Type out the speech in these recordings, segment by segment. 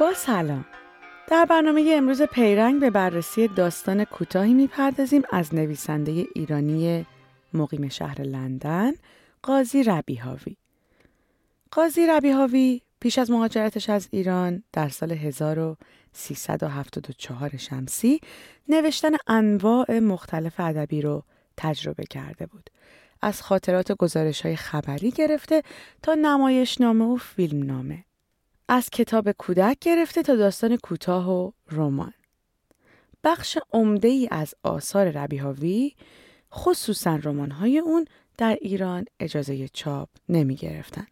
با سلام در برنامه امروز پیرنگ به بررسی داستان کوتاهی می‌پردازیم از نویسنده ایرانی مقیم شهر لندن قاضی ربیهاوی قاضی ربیهاوی پیش از مهاجرتش از ایران در سال 1374 شمسی نوشتن انواع مختلف ادبی رو تجربه کرده بود. از خاطرات گزارش های خبری گرفته تا نمایشنامه و فیلم نامه. از کتاب کودک گرفته تا داستان کوتاه و رمان. بخش عمده ای از آثار ربیهاوی خصوصا های اون در ایران اجازه چاپ نمی گرفتن.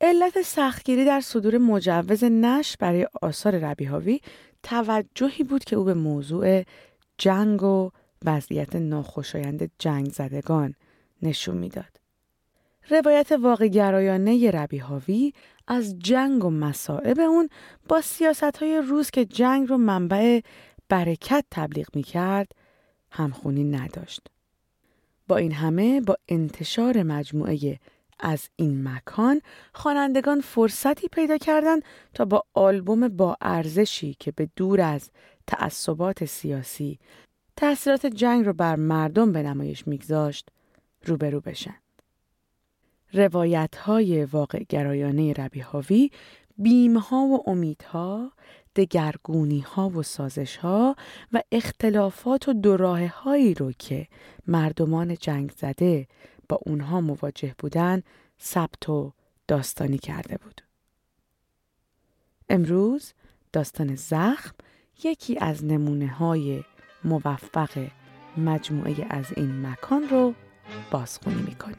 علت سختگیری در صدور مجوز نش برای آثار ربیهاوی توجهی بود که او به موضوع جنگ و وضعیت ناخوشایند جنگ زدگان نشون می‌داد. روایت واقع گرایانه ربیهاوی از جنگ و مسائب اون با سیاست های روز که جنگ رو منبع برکت تبلیغ می کرد همخونی نداشت. با این همه با انتشار مجموعه از این مکان خوانندگان فرصتی پیدا کردند تا با آلبوم با ارزشی که به دور از تعصبات سیاسی تأثیرات جنگ رو بر مردم به نمایش میگذاشت روبرو بشن. روایت های واقع گرایانه ربیهاوی بیمها و امیدها، دگرگونی ها و سازش ها و اختلافات و دراه هایی رو که مردمان جنگ زده با اونها مواجه بودن ثبت و داستانی کرده بود. امروز داستان زخم یکی از نمونه های موفق مجموعه از این مکان رو بازخونی می‌کنیم.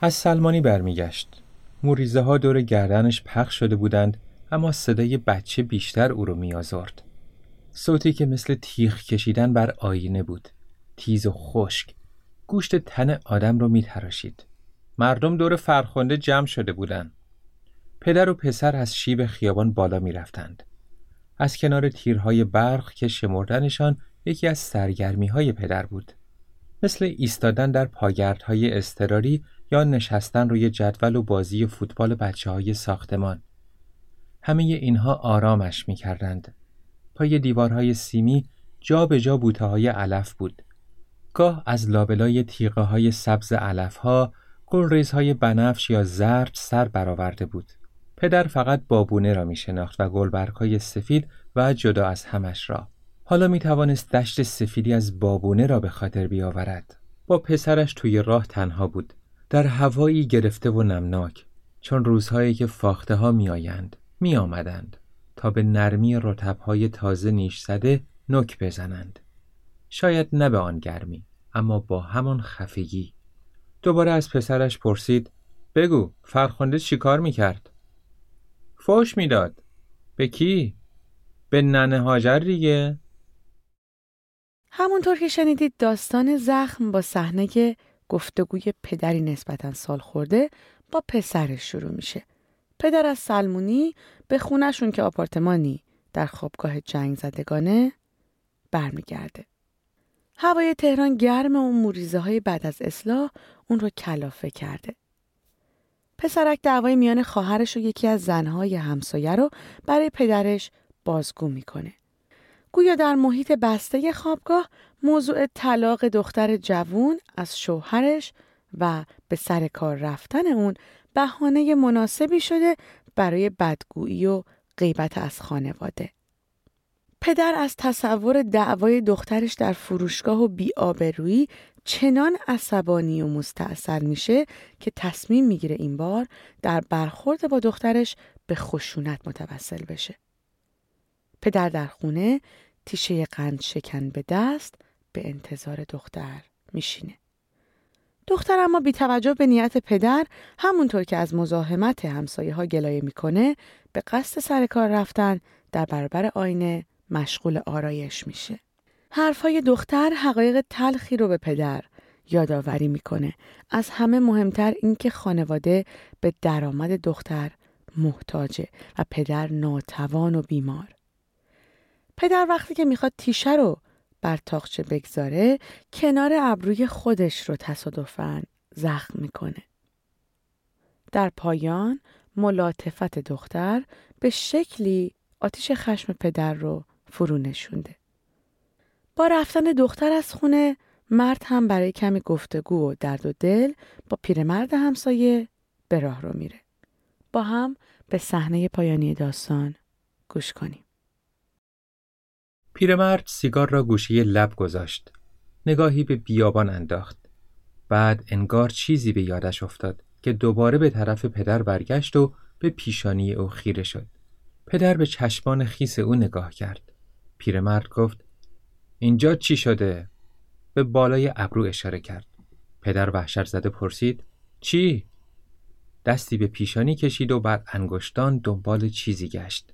از سلمانی برمیگشت. موریزه ها دور گردنش پخش شده بودند اما صدای بچه بیشتر او رو میآزرد. صوتی که مثل تیغ کشیدن بر آینه بود. تیز و خشک. گوشت تن آدم رو میتراشید. مردم دور فرخنده جمع شده بودند. پدر و پسر از شیب خیابان بالا می‌رفتند. از کنار تیرهای برق که شمردنشان یکی از سرگرمی های پدر بود. مثل ایستادن در پاگردهای استراری یا نشستن روی جدول و بازی فوتبال بچه های ساختمان. همه اینها آرامش می کردند. پای دیوارهای سیمی جا به جا بوته های علف بود. گاه از لابلای تیغه های سبز علف ها های بنفش یا زرد سر برآورده بود. پدر فقط بابونه را می شناخت و گلبرگ های سفید و جدا از همش را. حالا می توانست دشت سفیدی از بابونه را به خاطر بیاورد. با پسرش توی راه تنها بود. در هوایی گرفته و نمناک. چون روزهایی که فاخته ها می آیند. می آمدند تا به نرمی رتبهای تازه نیش زده نک بزنند. شاید نه به آن گرمی اما با همان خفگی. دوباره از پسرش پرسید بگو فرخنده چیکار می‌کرد؟ فوش می‌داد. به کی؟ به ننه هاجر دیگه؟ همونطور که شنیدید داستان زخم با صحنه گفتگوی پدری نسبتا سال خورده با پسرش شروع میشه. پدر از سلمونی به خونشون که آپارتمانی در خوابگاه جنگ زدگانه برمیگرده. هوای تهران گرم و موریزه های بعد از اصلاح اون رو کلافه کرده. پسرک دعوای میان خواهرش و یکی از زنهای همسایه رو برای پدرش بازگو می‌کنه. گویا در محیط بسته خوابگاه موضوع طلاق دختر جوون از شوهرش و به سر کار رفتن اون بهانه مناسبی شده برای بدگویی و غیبت از خانواده. پدر از تصور دعوای دخترش در فروشگاه و بیآبرویی چنان عصبانی و مستاصل میشه که تصمیم می‌گیره این بار در برخورد با دخترش به خشونت متوسل بشه. پدر در خونه تیشه قند شکن به دست به انتظار دختر میشینه. دختر اما بی توجه به نیت پدر همونطور که از مزاحمت همسایه ها گلایه می‌کنه به قصد سر کار رفتن در برابر آینه مشغول آرایش میشه. حرفهای دختر حقایق تلخی رو به پدر یادآوری می‌کنه از همه مهمتر اینکه خانواده به درآمد دختر محتاجه و پدر ناتوان و بیمار پدر وقتی که می‌خواد تیشه رو بر تاخچه بگذاره کنار ابروی خودش رو تصادفاً زخم می‌کنه. در پایان ملاطفت دختر به شکلی آتیش خشم پدر رو فرو نشونده. با رفتن دختر از خونه مرد هم برای کمی گفتگو و درد و دل با پیرمرد همسایه به راه رو میره. با هم به صحنه پایانی داستان گوش کنیم. پیرمرد سیگار را گوشه لب گذاشت. نگاهی به بیابان انداخت. بعد انگار چیزی به یادش افتاد که دوباره به طرف پدر برگشت و به پیشانی او خیره شد. پدر به چشمان خیس او نگاه کرد. پیرمرد گفت اینجا چی شده؟ به بالای ابرو اشاره کرد. پدر وحشت زده پرسید چی؟ دستی به پیشانی کشید و بر انگشتان دنبال چیزی گشت.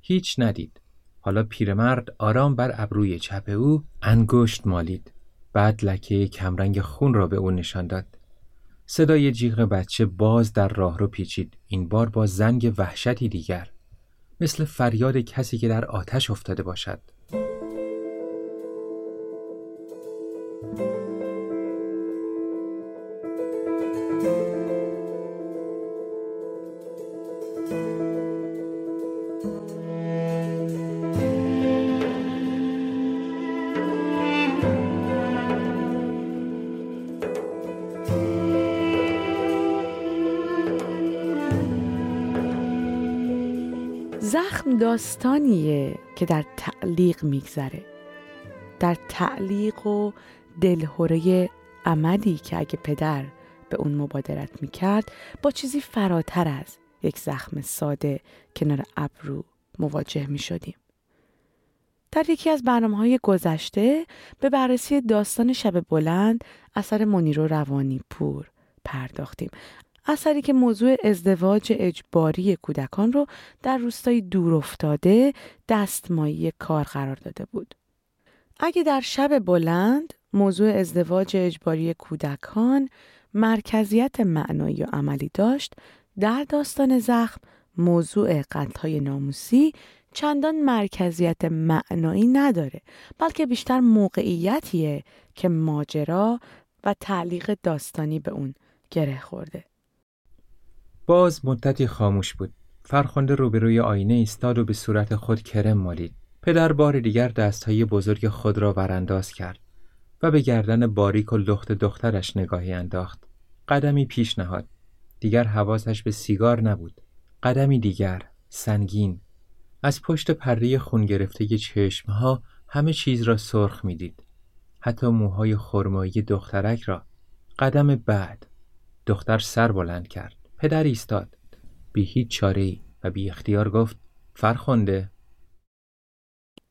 هیچ ندید. حالا پیرمرد آرام بر ابروی چپ او انگشت مالید. بعد لکه کمرنگ خون را به او نشان داد. صدای جیغ بچه باز در راه رو پیچید. این بار با زنگ وحشتی دیگر. مثل فریاد کسی که در آتش افتاده باشد. داستانیه که در تعلیق میگذره در تعلیق و دلهوره عملی که اگه پدر به اون مبادرت می‌کرد با چیزی فراتر از یک زخم ساده کنار ابرو مواجه می شدیم. در یکی از برنامه های گذشته به بررسی داستان شب بلند اثر منیرو روانی پور پرداختیم اثری که موضوع ازدواج اجباری کودکان رو در روستای دور افتاده دستمایی کار قرار داده بود. اگه در شب بلند موضوع ازدواج اجباری کودکان مرکزیت معنایی و عملی داشت، در داستان زخم موضوع قتلهای ناموسی چندان مرکزیت معنایی نداره بلکه بیشتر موقعیتیه که ماجرا و تعلیق داستانی به اون گره خورده. باز مدتی خاموش بود. فرخنده روبروی آینه ایستاد و به صورت خود کرم مالید. پدر بار دیگر دستهای بزرگ خود را ورانداز کرد و به گردن باریک و لخت دخترش نگاهی انداخت. قدمی پیش نهاد. دیگر حواسش به سیگار نبود. قدمی دیگر، سنگین. از پشت پره خون گرفته چشمها همه چیز را سرخ می‌دید. حتی موهای خرمایی دخترک را. قدم بعد. دختر سر بلند کرد. پدر ایستاد. بی هیچ چاره و بی اختیار گفت فرخنده.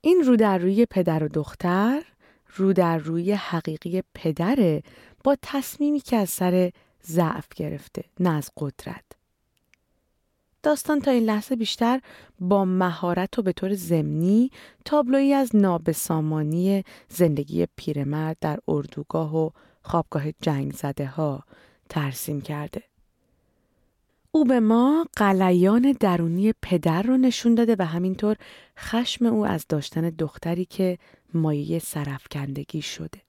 این رو در روی پدر و دختر رو در روی حقیقی پدره با تصمیمی که از سر ضعف گرفته نه از قدرت. داستان تا این لحظه بیشتر با مهارت و به طور زمینی تابلویی از نابسامانی زندگی پیرمرد در اردوگاه و خوابگاه جنگ زده ها ترسیم کرده. او به ما قلیان درونی پدر رو نشون داده و همینطور خشم او از داشتن دختری که مایه سرفکندگی شده.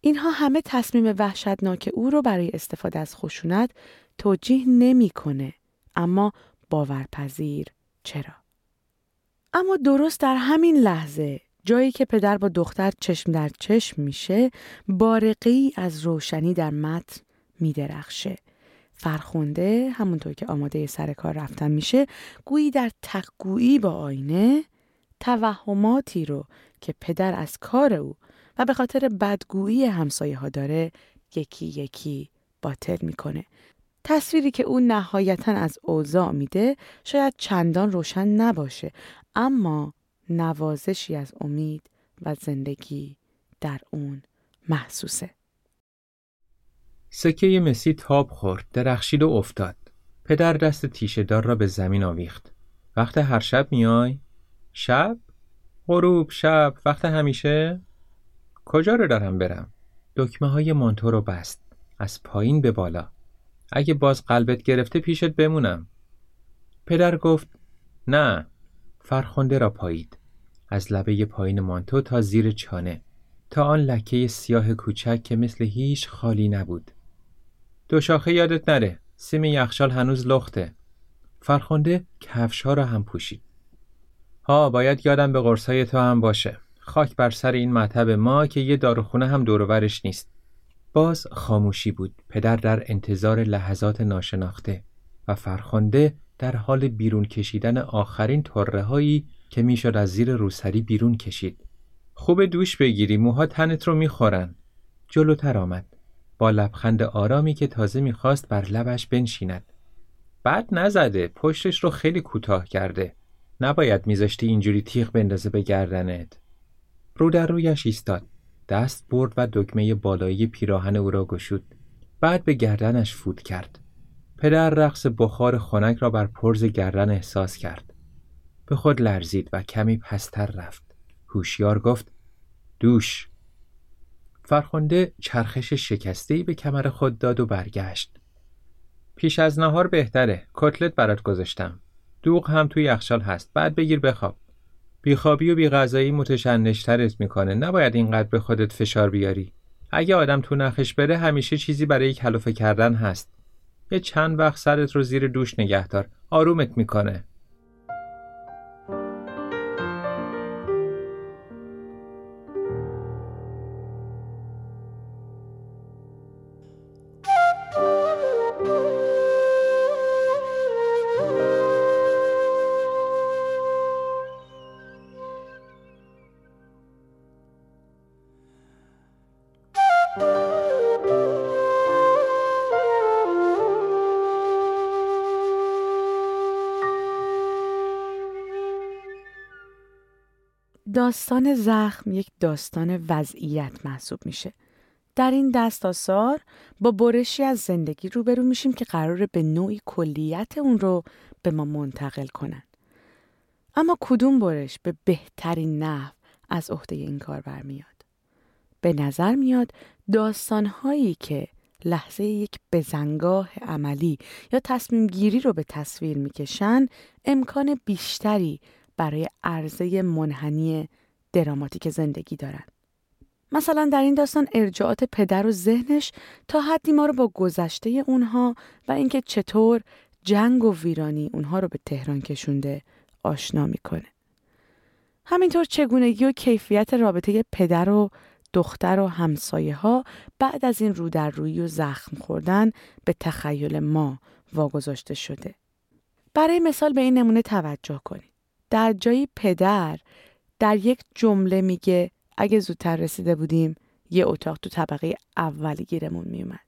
اینها همه تصمیم وحشتناک او رو برای استفاده از خشونت توجیه نمی‌کنه اما باورپذیر چرا؟ اما درست در همین لحظه جایی که پدر با دختر چشم در چشم میشه بارقی از روشنی در متن میدرخشه فرخونده همونطور که آماده سر کار رفتن میشه گویی در تقگویی با آینه توهماتی رو که پدر از کار او و به خاطر بدگویی همسایه ها داره یکی یکی باطل می‌کنه. تصویری که او نهایتا از اوضاع میده شاید چندان روشن نباشه اما نوازشی از امید و زندگی در اون محسوسه. سکه مسی تاب خورد درخشید و افتاد. پدر دست تیشه دار را به زمین آویخت. وقت هر شب میای؟ شب؟ غروب شب. وقت همیشه؟ کجا رو دارم برم؟ دکمه های مانتو رو بست. از پایین به بالا. اگه باز قلبت گرفته پیشت بمونم. پدر گفت نه. فرخنده را پایید. از لبه پایین مانتو تا زیر چانه. تا آن لکه سیاه کوچک که مثل هیچ خالی نبود. دو شاخه یادت نره. سیم یخشال هنوز لخته. فرخنده کفش ها را هم پوشید. ها باید یادم به قرصای تو هم باشه. خاک بر سر این مطب ما که یه داروخونه هم دورورش نیست. باز خاموشی بود. پدر در انتظار لحظات ناشناخته و فرخنده در حال بیرون کشیدن آخرین طره هایی که می‌شد از زیر روسری بیرون کشید. خوب دوش بگیری. موها تنت رو می‌خورن. جلوتر آمد. لبخند آرامی که تازه می‌خواست بر لبش بنشیند. بعد نزده پشتش رو خیلی کوتاه کرده. نباید میذاشتی اینجوری تیغ بندازه به گردنت. رو در رویش ایستاد. دست برد و دکمه بالایی پیراهن او را گشود. بعد به گردنش فوت کرد. پدر رقص بخار خنک را بر پرز گردن احساس کرد. به خود لرزید و کمی پستر رفت. هوشیار گفت دوش فرخنده چرخش شکسته به کمر خود داد و برگشت. پیش از نهار بهتره کتلت برات گذاشتم. دوغ هم توی یخچال هست. بعد بگیر بخواب. بیخوابی و بیغذایی متشنشترت می‌کنه. نباید اینقدر به خودت فشار بیاری. اگه آدم تو نخش بره همیشه چیزی برای کلافه کردن هست. یه چند وقت سرت رو زیر دوش نگهدار. آرومت می‌کنه. داستان زخم یک داستان وضعیت محسوب میشه. در این دست آثار با برشی از زندگی روبرو میشیم که قراره به نوعی کلیت اون رو به ما منتقل کنن. اما کدوم برش به بهترین نحو از عهده این کار برمیاد؟ به نظر میاد داستانهایی که لحظه یک بزنگاه عملی یا تصمیم گیری رو به تصویر می‌کشن امکان بیشتری برای عرضه منحنی دراماتیک زندگی دارن. مثلا در این داستان ارجاعات پدر و ذهنش تا حدی ما رو با گذشته اونها و اینکه چطور جنگ و ویرانی اونها رو به تهران کشونده آشنا می‌کنه. همینطور چگونگی و کیفیت رابطه پدر و دختر و همسایه ها بعد از این رو روی و زخم خوردن به تخیل ما واگذاشته شده. برای مثال به این نمونه توجه کنید. در جایی پدر در یک جمله میگه اگه زودتر رسیده بودیم یه اتاق تو طبقه اولی گیرمون میومد.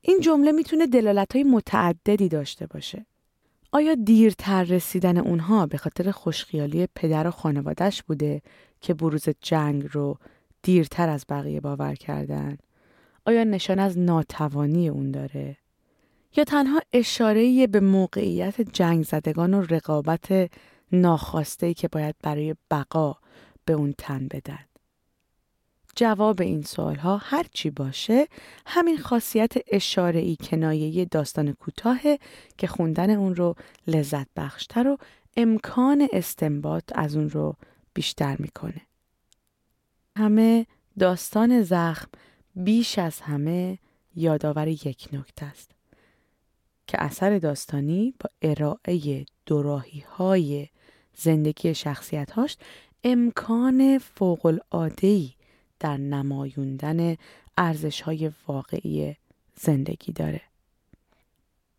این جمله می‌تونه دلالت های متعددی داشته باشه. آیا دیرتر رسیدن اونها به خاطر خوشخیالی پدر و خانوادش بوده که بروز جنگ رو دیرتر از بقیه باور کردن؟ آیا نشان از ناتوانی اون داره؟ یا تنها اشاره به موقعیت جنگ زدگان و رقابت ناخواسته که باید برای بقا به اون تن بدن. جواب این سوال ها هر چی باشه همین خاصیت اشاره ای کنایه داستان کوتاه که خوندن اون رو لذت بخشتر و امکان استنباط از اون رو بیشتر می‌کنه. همه داستان زخم بیش از همه یادآور یک نکته است. که اثر داستانی با ارائه دوراهی های زندگی شخصیت هاش امکان فوق العاده در نمایوندن ارزش های واقعی زندگی داره.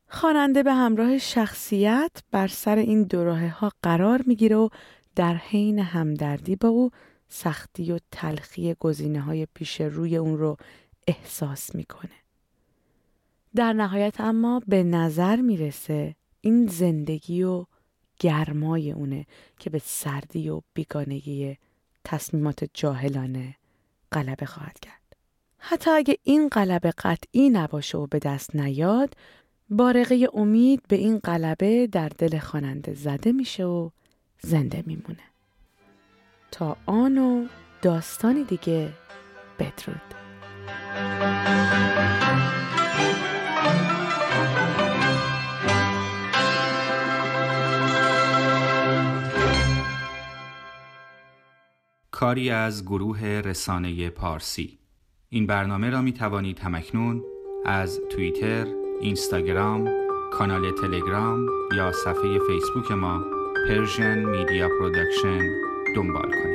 خواننده به همراه شخصیت بر سر این دوراهه ها قرار می‌گیره و در حین همدردی با او سختی و تلخی گزینه های پیش روی اون رو احساس می‌کنه. در نهایت اما به نظر می‌رسه این زندگی و گرمای اونه که به سردی و بیگانگی تصمیمات جاهلانه غلبه خواهد کرد. حتی اگه این غلبه قطعی نباشه و به دست نیاد بارقه امید به این غلبه در دل خواننده زده میشه و زنده میمونه. تا آن و داستانی دیگه بدرود کاری از گروه رسانه پارسی این برنامه را می توانید همکنون از توییتر، اینستاگرام، کانال تلگرام یا صفحه فیسبوک ما Persian Media Production دنبال کنید.